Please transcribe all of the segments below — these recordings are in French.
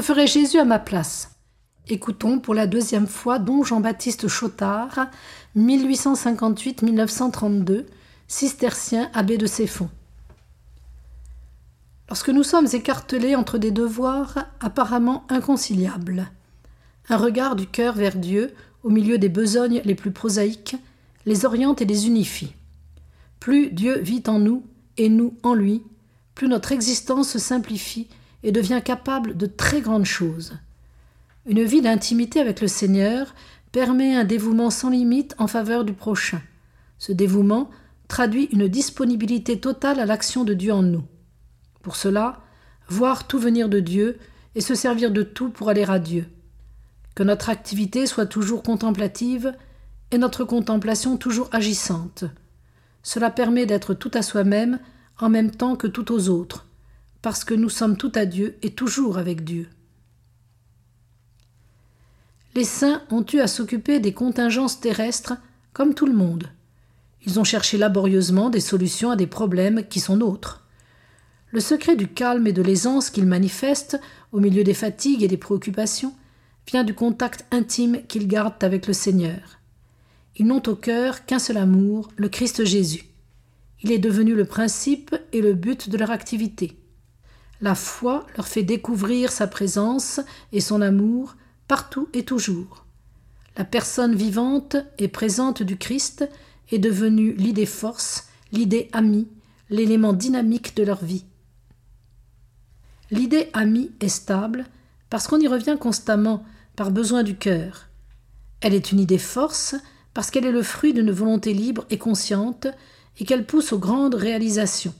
ferait Jésus à ma place? Écoutons pour la deuxième fois Don Jean-Baptiste Chotard, 1858-1932, cistercien abbé de Céphon. Lorsque nous sommes écartelés entre des devoirs apparemment inconciliables, un regard du cœur vers Dieu, au milieu des besognes les plus prosaïques, les oriente et les unifie. Plus Dieu vit en nous et nous en lui, plus notre existence se simplifie et devient capable de très grandes choses. Une vie d'intimité avec le Seigneur permet un dévouement sans limite en faveur du prochain. Ce dévouement traduit une disponibilité totale à l'action de Dieu en nous. Pour cela, voir tout venir de Dieu et se servir de tout pour aller à Dieu. Que notre activité soit toujours contemplative et notre contemplation toujours agissante. Cela permet d'être tout à soi-même en même temps que tout aux autres, parce que nous sommes tout à Dieu et toujours avec Dieu. Les saints ont eu à s'occuper des contingences terrestres comme tout le monde. Ils ont cherché laborieusement des solutions à des problèmes qui sont nôtres. Le secret du calme et de l'aisance qu'ils manifestent au milieu des fatigues et des préoccupations vient du contact intime qu'ils gardent avec le Seigneur. Ils n'ont au cœur qu'un seul amour, le Christ Jésus. Il est devenu le principe et le but de leur activité. La foi leur fait découvrir sa présence et son amour partout et toujours. La personne vivante et présente du Christ est devenue l'idée force, l'idée amie, l'élément dynamique de leur vie. L'idée amie est stable parce qu'on y revient constamment par besoin du cœur. Elle est une idée force parce qu'elle est le fruit d'une volonté libre et consciente et qu'elle pousse aux grandes réalisations.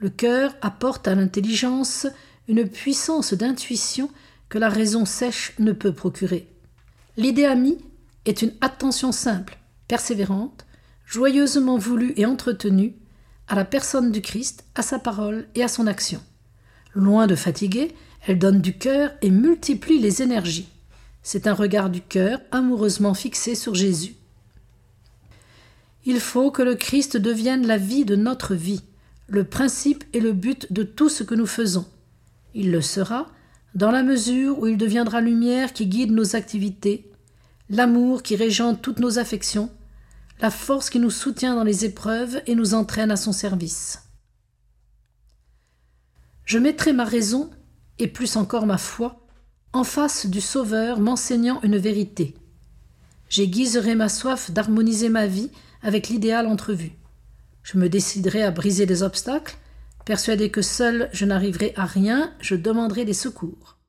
Le cœur apporte à l'intelligence une puissance d'intuition que la raison sèche ne peut procurer. L'idée amie est une attention simple, persévérante, joyeusement voulue et entretenue à la personne du Christ, à sa parole et à son action. Loin de fatiguer, elle donne du cœur et multiplie les énergies. C'est un regard du cœur amoureusement fixé sur Jésus. Il faut que le Christ devienne la vie de notre vie, le principe et le but de tout ce que nous faisons. Il le sera dans la mesure où il deviendra lumière qui guide nos activités, l'amour qui régente toutes nos affections, la force qui nous soutient dans les épreuves et nous entraîne à son service. Je mettrai ma raison, et plus encore ma foi, en face du Sauveur m'enseignant une vérité. J'aiguiserai ma soif d'harmoniser ma vie avec l'idéal entrevu. Je me déciderai à briser les obstacles, persuadé que seul je n'arriverai à rien, je demanderai des secours.